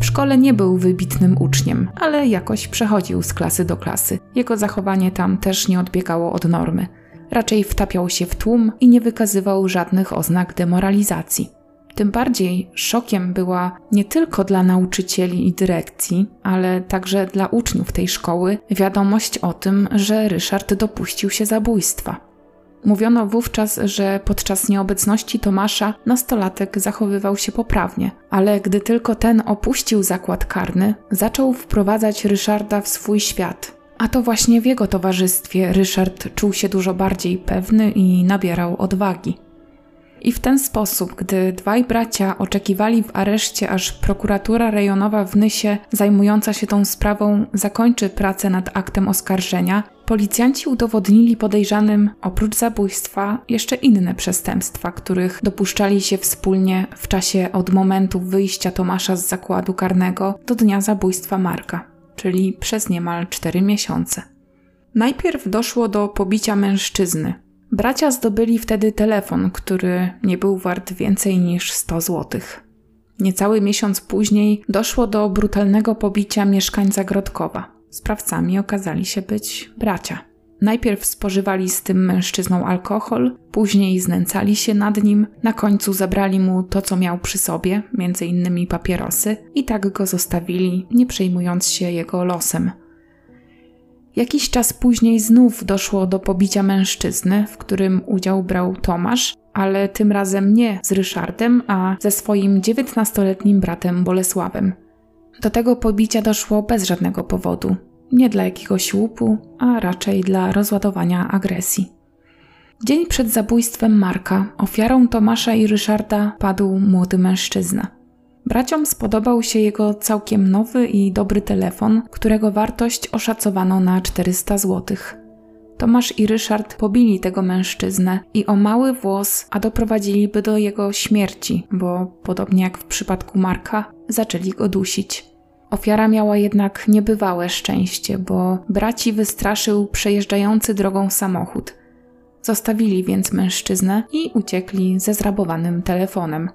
W szkole nie był wybitnym uczniem, ale jakoś przechodził z klasy do klasy. Jego zachowanie tam też nie odbiegało od normy. Raczej wtapiał się w tłum i nie wykazywał żadnych oznak demoralizacji. Tym bardziej szokiem była nie tylko dla nauczycieli i dyrekcji, ale także dla uczniów tej szkoły wiadomość o tym, że Ryszard dopuścił się zabójstwa. Mówiono wówczas, że podczas nieobecności Tomasza nastolatek zachowywał się poprawnie, ale gdy tylko ten opuścił zakład karny, zaczął wprowadzać Ryszarda w swój świat. A to właśnie w jego towarzystwie Ryszard czuł się dużo bardziej pewny i nabierał odwagi. I w ten sposób, gdy dwaj bracia oczekiwali w areszcie, aż prokuratura rejonowa w Nysie zajmująca się tą sprawą zakończy pracę nad aktem oskarżenia, policjanci udowodnili podejrzanym oprócz zabójstwa jeszcze inne przestępstwa, których dopuszczali się wspólnie w czasie od momentu wyjścia Tomasza z zakładu karnego do dnia zabójstwa Marka, czyli przez niemal cztery miesiące. Najpierw doszło do pobicia mężczyzny, Bracia zdobyli wtedy telefon, który nie był wart więcej niż 100 złotych. Niecały miesiąc później doszło do brutalnego pobicia mieszkańca Grodkowa. Sprawcami okazali się być bracia. Najpierw spożywali z tym mężczyzną alkohol, później znęcali się nad nim, na końcu zabrali mu to, co miał przy sobie, między innymi papierosy, i tak go zostawili, nie przejmując się jego losem. Jakiś czas później znów doszło do pobicia mężczyzny, w którym udział brał Tomasz, ale tym razem nie z Ryszardem, a ze swoim dziewiętnastoletnim bratem Bolesławem. Do tego pobicia doszło bez żadnego powodu. Nie dla jakiegoś łupu, a raczej dla rozładowania agresji. Dzień przed zabójstwem Marka ofiarą Tomasza i Ryszarda padł młody mężczyzna. Braciom spodobał się jego całkiem nowy i dobry telefon, którego wartość oszacowano na 400 zł. Tomasz i Ryszard pobili tego mężczyznę i o mały włos, a doprowadziliby do jego śmierci, bo podobnie jak w przypadku Marka, zaczęli go dusić. Ofiara miała jednak niebywałe szczęście, bo braci wystraszył przejeżdżający drogą samochód. Zostawili więc mężczyznę i uciekli ze zrabowanym telefonem.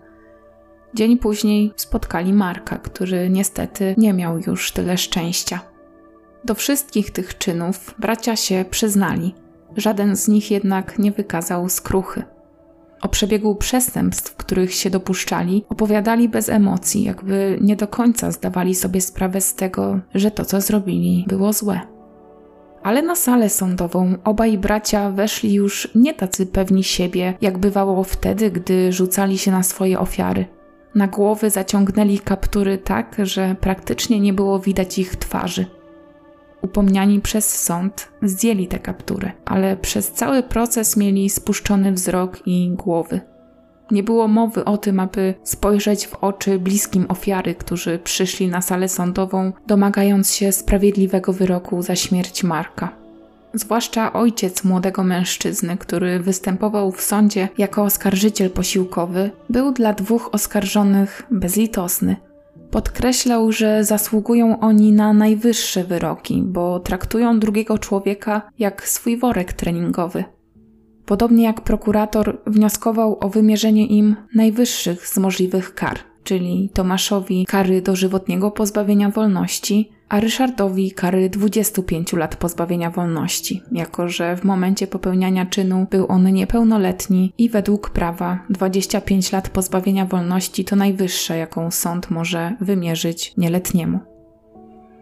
Dzień później spotkali Marka, który niestety nie miał już tyle szczęścia. Do wszystkich tych czynów bracia się przyznali, żaden z nich jednak nie wykazał skruchy. O przebiegu przestępstw, których się dopuszczali, opowiadali bez emocji, jakby nie do końca zdawali sobie sprawę z tego, że to, co zrobili, było złe. Ale na salę sądową obaj bracia weszli już nie tacy pewni siebie, jak bywało wtedy, gdy rzucali się na swoje ofiary. Na głowy zaciągnęli kaptury tak, że praktycznie nie było widać ich twarzy. Upomniani przez sąd zdjęli te kaptury, ale przez cały proces mieli spuszczony wzrok i głowy. Nie było mowy o tym, aby spojrzeć w oczy bliskim ofiary, którzy przyszli na salę sądową, domagając się sprawiedliwego wyroku za śmierć Marka zwłaszcza ojciec młodego mężczyzny, który występował w sądzie jako oskarżyciel posiłkowy, był dla dwóch oskarżonych bezlitosny. Podkreślał, że zasługują oni na najwyższe wyroki, bo traktują drugiego człowieka jak swój worek treningowy. Podobnie jak prokurator wnioskował o wymierzenie im najwyższych z możliwych kar, czyli Tomaszowi kary dożywotniego pozbawienia wolności, a Ryszardowi kary 25 lat pozbawienia wolności, jako że w momencie popełniania czynu był on niepełnoletni i według prawa 25 lat pozbawienia wolności to najwyższa, jaką sąd może wymierzyć nieletniemu.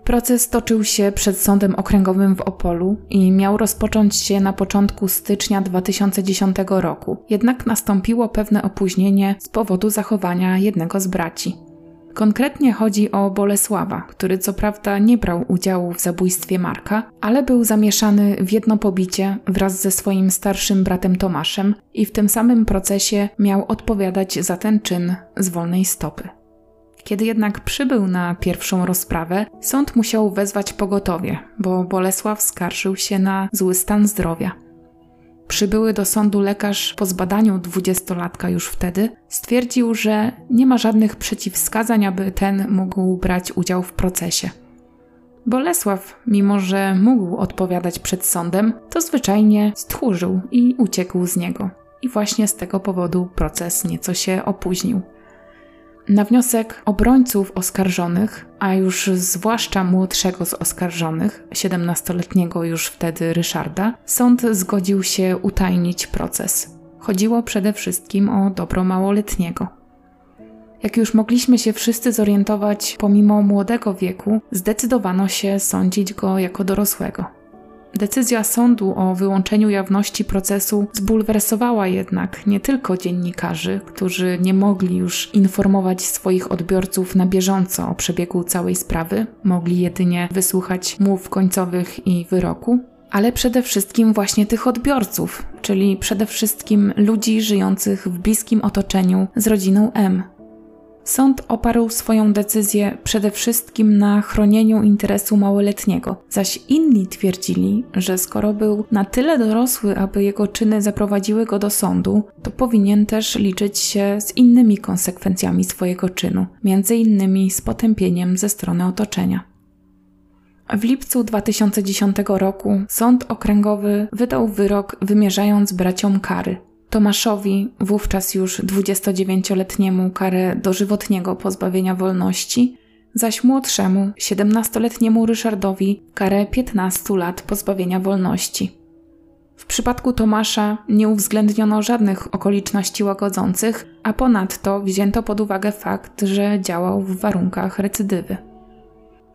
Proces toczył się przed Sądem Okręgowym w Opolu i miał rozpocząć się na początku stycznia 2010 roku, jednak nastąpiło pewne opóźnienie z powodu zachowania jednego z braci. Konkretnie chodzi o Bolesława, który co prawda nie brał udziału w zabójstwie Marka, ale był zamieszany w jedno pobicie wraz ze swoim starszym bratem Tomaszem i w tym samym procesie miał odpowiadać za ten czyn z wolnej stopy. Kiedy jednak przybył na pierwszą rozprawę, sąd musiał wezwać pogotowie, bo Bolesław skarżył się na zły stan zdrowia. Przybyły do sądu lekarz po zbadaniu dwudziestolatka już wtedy stwierdził, że nie ma żadnych przeciwwskazań, aby ten mógł brać udział w procesie. Bolesław, mimo że mógł odpowiadać przed sądem, to zwyczajnie stchórzył i uciekł z niego. I właśnie z tego powodu proces nieco się opóźnił. Na wniosek obrońców oskarżonych, a już zwłaszcza młodszego z oskarżonych, 17-letniego już wtedy Ryszarda, sąd zgodził się utajnić proces. Chodziło przede wszystkim o dobro małoletniego. Jak już mogliśmy się wszyscy zorientować, pomimo młodego wieku, zdecydowano się sądzić go jako dorosłego. Decyzja sądu o wyłączeniu jawności procesu zbulwersowała jednak nie tylko dziennikarzy, którzy nie mogli już informować swoich odbiorców na bieżąco o przebiegu całej sprawy, mogli jedynie wysłuchać mów końcowych i wyroku, ale przede wszystkim właśnie tych odbiorców, czyli przede wszystkim ludzi żyjących w bliskim otoczeniu z rodziną M, Sąd oparł swoją decyzję przede wszystkim na chronieniu interesu małoletniego, zaś inni twierdzili, że skoro był na tyle dorosły, aby jego czyny zaprowadziły go do sądu, to powinien też liczyć się z innymi konsekwencjami swojego czynu, między innymi z potępieniem ze strony otoczenia. W lipcu 2010 roku Sąd Okręgowy wydał wyrok wymierzając braciom kary Tomaszowi, wówczas już 29-letniemu, karę dożywotniego pozbawienia wolności, zaś młodszemu, 17-letniemu Ryszardowi, karę 15 lat pozbawienia wolności. W przypadku Tomasza nie uwzględniono żadnych okoliczności łagodzących, a ponadto wzięto pod uwagę fakt, że działał w warunkach recydywy.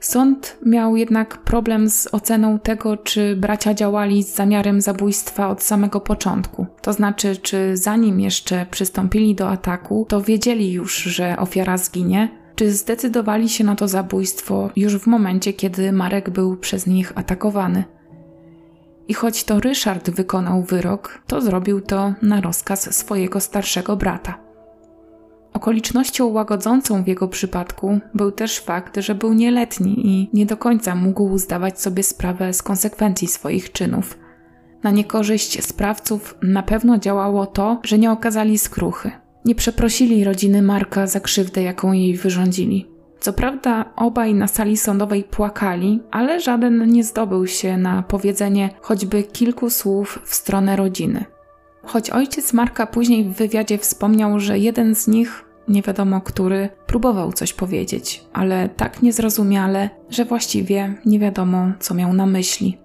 Sąd miał jednak problem z oceną tego, czy bracia działali z zamiarem zabójstwa od samego początku. To znaczy, czy zanim jeszcze przystąpili do ataku, to wiedzieli już, że ofiara zginie, czy zdecydowali się na to zabójstwo już w momencie, kiedy Marek był przez nich atakowany. I choć to Ryszard wykonał wyrok, to zrobił to na rozkaz swojego starszego brata. Okolicznością łagodzącą w jego przypadku był też fakt, że był nieletni i nie do końca mógł zdawać sobie sprawę z konsekwencji swoich czynów. Na niekorzyść sprawców na pewno działało to, że nie okazali skruchy. Nie przeprosili rodziny Marka za krzywdę, jaką jej wyrządzili. Co prawda, obaj na sali sądowej płakali, ale żaden nie zdobył się na powiedzenie choćby kilku słów w stronę rodziny. Choć ojciec Marka później w wywiadzie wspomniał, że jeden z nich nie wiadomo który, próbował coś powiedzieć, ale tak niezrozumiale, że właściwie nie wiadomo, co miał na myśli.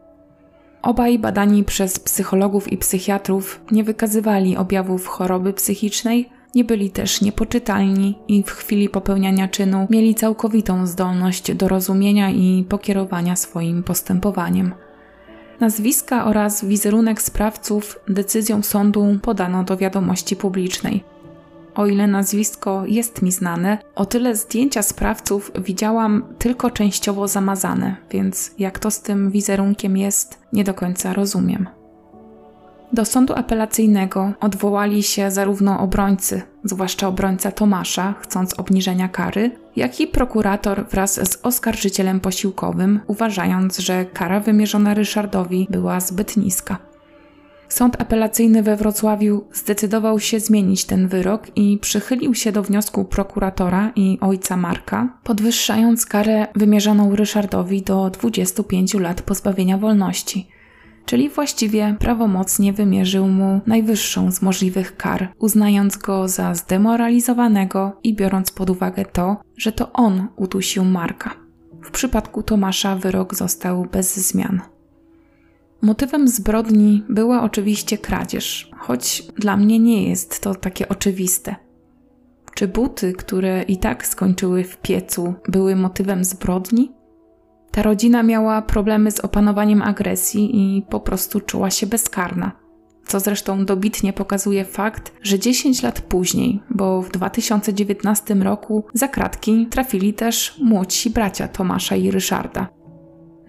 Obaj badani przez psychologów i psychiatrów nie wykazywali objawów choroby psychicznej, nie byli też niepoczytalni i w chwili popełniania czynu mieli całkowitą zdolność do rozumienia i pokierowania swoim postępowaniem. Nazwiska oraz wizerunek sprawców decyzją sądu podano do wiadomości publicznej. O ile nazwisko jest mi znane, o tyle zdjęcia sprawców widziałam tylko częściowo zamazane, więc jak to z tym wizerunkiem jest, nie do końca rozumiem. Do sądu apelacyjnego odwołali się zarówno obrońcy, zwłaszcza obrońca Tomasza, chcąc obniżenia kary, jak i prokurator wraz z oskarżycielem posiłkowym, uważając, że kara wymierzona Ryszardowi była zbyt niska. Sąd apelacyjny we Wrocławiu zdecydował się zmienić ten wyrok i przychylił się do wniosku prokuratora i ojca Marka, podwyższając karę wymierzoną Ryszardowi do 25 lat pozbawienia wolności. Czyli właściwie prawomocnie wymierzył mu najwyższą z możliwych kar, uznając go za zdemoralizowanego i biorąc pod uwagę to, że to on udusił Marka. W przypadku Tomasza wyrok został bez zmian. Motywem zbrodni była oczywiście kradzież, choć dla mnie nie jest to takie oczywiste. Czy buty, które i tak skończyły w piecu, były motywem zbrodni? Ta rodzina miała problemy z opanowaniem agresji i po prostu czuła się bezkarna. Co zresztą dobitnie pokazuje fakt, że 10 lat później, bo w 2019 roku za kratki trafili też młodsi bracia Tomasza i Ryszarda.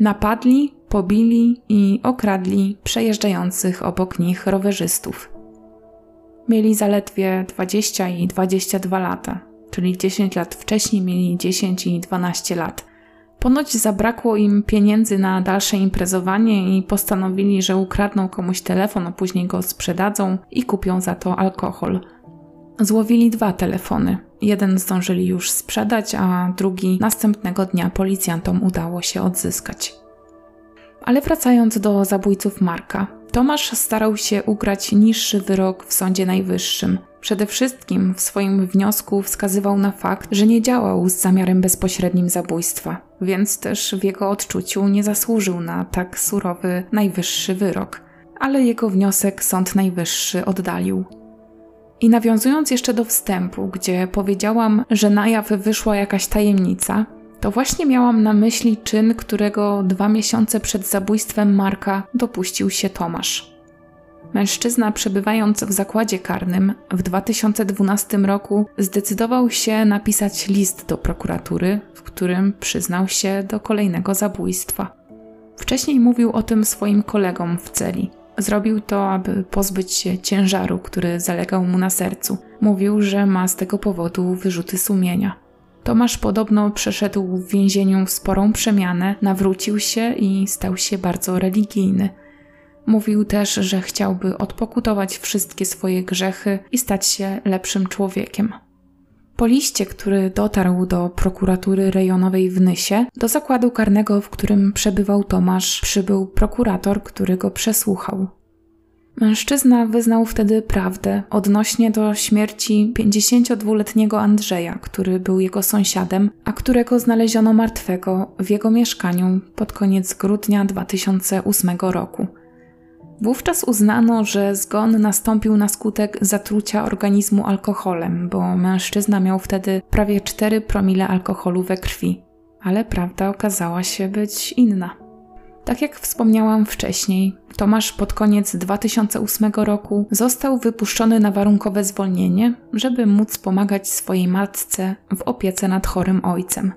Napadli, pobili i okradli przejeżdżających obok nich rowerzystów. Mieli zaledwie 20 i 22 lata, czyli 10 lat wcześniej mieli 10 i 12 lat. Ponoć zabrakło im pieniędzy na dalsze imprezowanie i postanowili, że ukradną komuś telefon, a później go sprzedadzą i kupią za to alkohol. Złowili dwa telefony. Jeden zdążyli już sprzedać, a drugi następnego dnia policjantom udało się odzyskać. Ale wracając do zabójców Marka, Tomasz starał się ugrać niższy wyrok w Sądzie Najwyższym. Przede wszystkim w swoim wniosku wskazywał na fakt, że nie działał z zamiarem bezpośrednim zabójstwa, więc też w jego odczuciu nie zasłużył na tak surowy najwyższy wyrok. Ale jego wniosek Sąd Najwyższy oddalił. I nawiązując jeszcze do wstępu, gdzie powiedziałam, że na jaw wyszła jakaś tajemnica, to właśnie miałam na myśli czyn, którego dwa miesiące przed zabójstwem Marka dopuścił się Tomasz. Mężczyzna, przebywając w zakładzie karnym w 2012 roku, zdecydował się napisać list do prokuratury, w którym przyznał się do kolejnego zabójstwa. Wcześniej mówił o tym swoim kolegom w celi. Zrobił to, aby pozbyć się ciężaru, który zalegał mu na sercu. Mówił, że ma z tego powodu wyrzuty sumienia. Tomasz podobno przeszedł w więzieniu sporą przemianę, nawrócił się i stał się bardzo religijny. Mówił też, że chciałby odpokutować wszystkie swoje grzechy i stać się lepszym człowiekiem. Po liście, który dotarł do prokuratury rejonowej w Nysie, do zakładu karnego, w którym przebywał Tomasz, przybył prokurator, który go przesłuchał. Mężczyzna wyznał wtedy prawdę odnośnie do śmierci 52-letniego Andrzeja, który był jego sąsiadem, a którego znaleziono martwego w jego mieszkaniu pod koniec grudnia 2008 roku. Wówczas uznano, że zgon nastąpił na skutek zatrucia organizmu alkoholem, bo mężczyzna miał wtedy prawie 4 promile alkoholu we krwi. Ale prawda okazała się być inna. Tak jak wspomniałam wcześniej, Tomasz pod koniec 2008 roku został wypuszczony na warunkowe zwolnienie, żeby móc pomagać swojej matce w opiece nad chorym ojcem.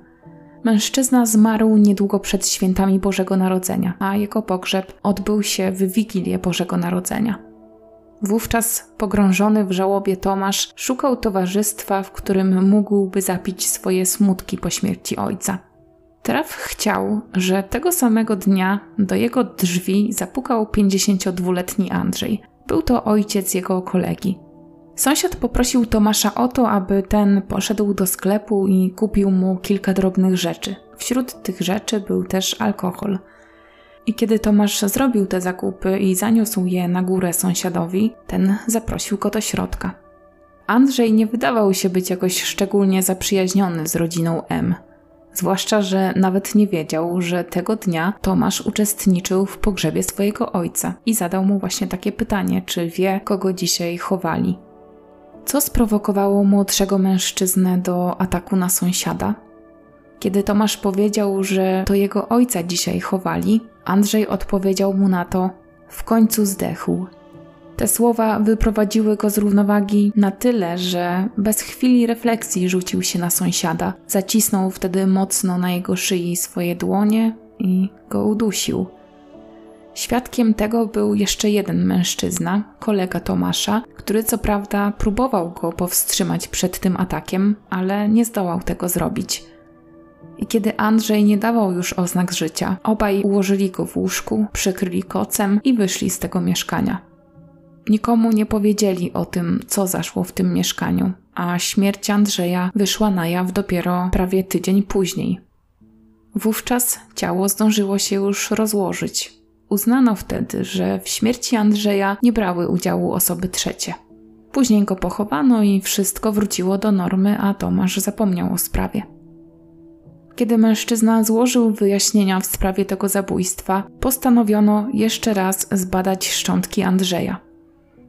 Mężczyzna zmarł niedługo przed świętami Bożego Narodzenia, a jego pogrzeb odbył się w Wigilię Bożego Narodzenia. Wówczas pogrążony w żałobie Tomasz szukał towarzystwa, w którym mógłby zapić swoje smutki po śmierci ojca. Traf chciał, że tego samego dnia do jego drzwi zapukał 52-letni Andrzej. Był to ojciec jego kolegi. Sąsiad poprosił Tomasza o to, aby ten poszedł do sklepu i kupił mu kilka drobnych rzeczy. Wśród tych rzeczy był też alkohol. I kiedy Tomasz zrobił te zakupy i zaniósł je na górę sąsiadowi, ten zaprosił go do środka. Andrzej nie wydawał się być jakoś szczególnie zaprzyjaźniony z rodziną M. Zwłaszcza, że nawet nie wiedział, że tego dnia Tomasz uczestniczył w pogrzebie swojego ojca i zadał mu właśnie takie pytanie, czy wie, kogo dzisiaj chowali. Co sprowokowało młodszego mężczyznę do ataku na sąsiada? Kiedy Tomasz powiedział, że to jego ojca dzisiaj chowali, Andrzej odpowiedział mu na to: W końcu zdechł. Te słowa wyprowadziły go z równowagi na tyle, że bez chwili refleksji rzucił się na sąsiada. Zacisnął wtedy mocno na jego szyi swoje dłonie i go udusił. Świadkiem tego był jeszcze jeden mężczyzna, kolega Tomasza, który co prawda próbował go powstrzymać przed tym atakiem, ale nie zdołał tego zrobić. I kiedy Andrzej nie dawał już oznak życia, obaj ułożyli go w łóżku, przykryli kocem i wyszli z tego mieszkania. Nikomu nie powiedzieli o tym, co zaszło w tym mieszkaniu, a śmierć Andrzeja wyszła na jaw dopiero prawie tydzień później. Wówczas ciało zdążyło się już rozłożyć. Uznano wtedy, że w śmierci Andrzeja nie brały udziału osoby trzecie. Później go pochowano i wszystko wróciło do normy, a Tomasz zapomniał o sprawie. Kiedy mężczyzna złożył wyjaśnienia w sprawie tego zabójstwa, postanowiono jeszcze raz zbadać szczątki Andrzeja.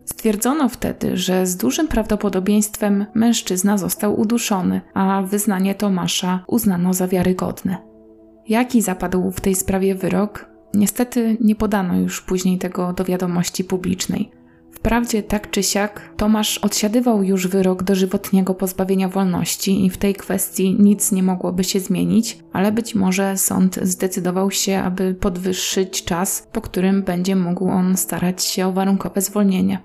Stwierdzono wtedy, że z dużym prawdopodobieństwem mężczyzna został uduszony, a wyznanie Tomasza uznano za wiarygodne. Jaki zapadł w tej sprawie wyrok? Niestety nie podano już później tego do wiadomości publicznej. Wprawdzie tak czy siak Tomasz odsiadywał już wyrok dożywotniego pozbawienia wolności i w tej kwestii nic nie mogłoby się zmienić, ale być może sąd zdecydował się, aby podwyższyć czas, po którym będzie mógł on starać się o warunkowe zwolnienie.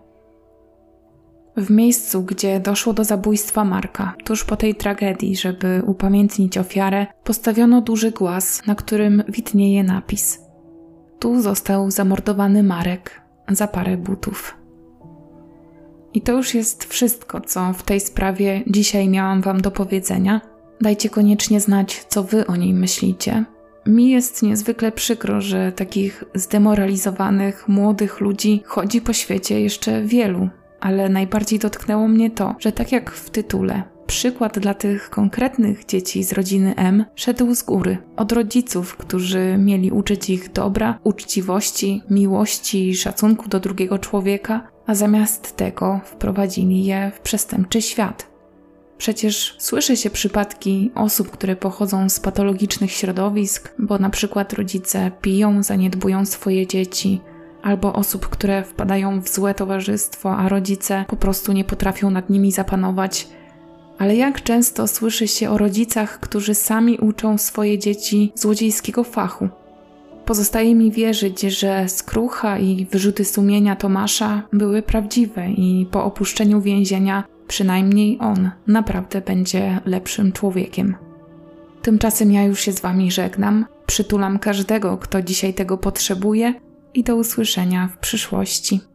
W miejscu, gdzie doszło do zabójstwa Marka, tuż po tej tragedii, żeby upamiętnić ofiarę, postawiono duży głaz, na którym widnieje napis: Tu został zamordowany Marek za parę butów. I to już jest wszystko, co w tej sprawie dzisiaj miałam Wam do powiedzenia. Dajcie koniecznie znać, co Wy o niej myślicie. Mi jest niezwykle przykro, że takich zdemoralizowanych, młodych ludzi chodzi po świecie jeszcze wielu, ale najbardziej dotknęło mnie to, że tak jak w tytule, przykład dla tych konkretnych dzieci z rodziny M szedł z góry, od rodziców, którzy mieli uczyć ich dobra, uczciwości, miłości szacunku do drugiego człowieka, a zamiast tego wprowadzili je w przestępczy świat. Przecież słyszy się przypadki osób, które pochodzą z patologicznych środowisk, bo na przykład rodzice piją, zaniedbują swoje dzieci, albo osób, które wpadają w złe towarzystwo, a rodzice po prostu nie potrafią nad nimi zapanować. Ale jak często słyszy się o rodzicach, którzy sami uczą swoje dzieci złodziejskiego fachu? Pozostaje mi wierzyć, że skrucha i wyrzuty sumienia Tomasza były prawdziwe i po opuszczeniu więzienia przynajmniej on naprawdę będzie lepszym człowiekiem. Tymczasem ja już się z Wami żegnam, przytulam każdego, kto dzisiaj tego potrzebuje i do usłyszenia w przyszłości.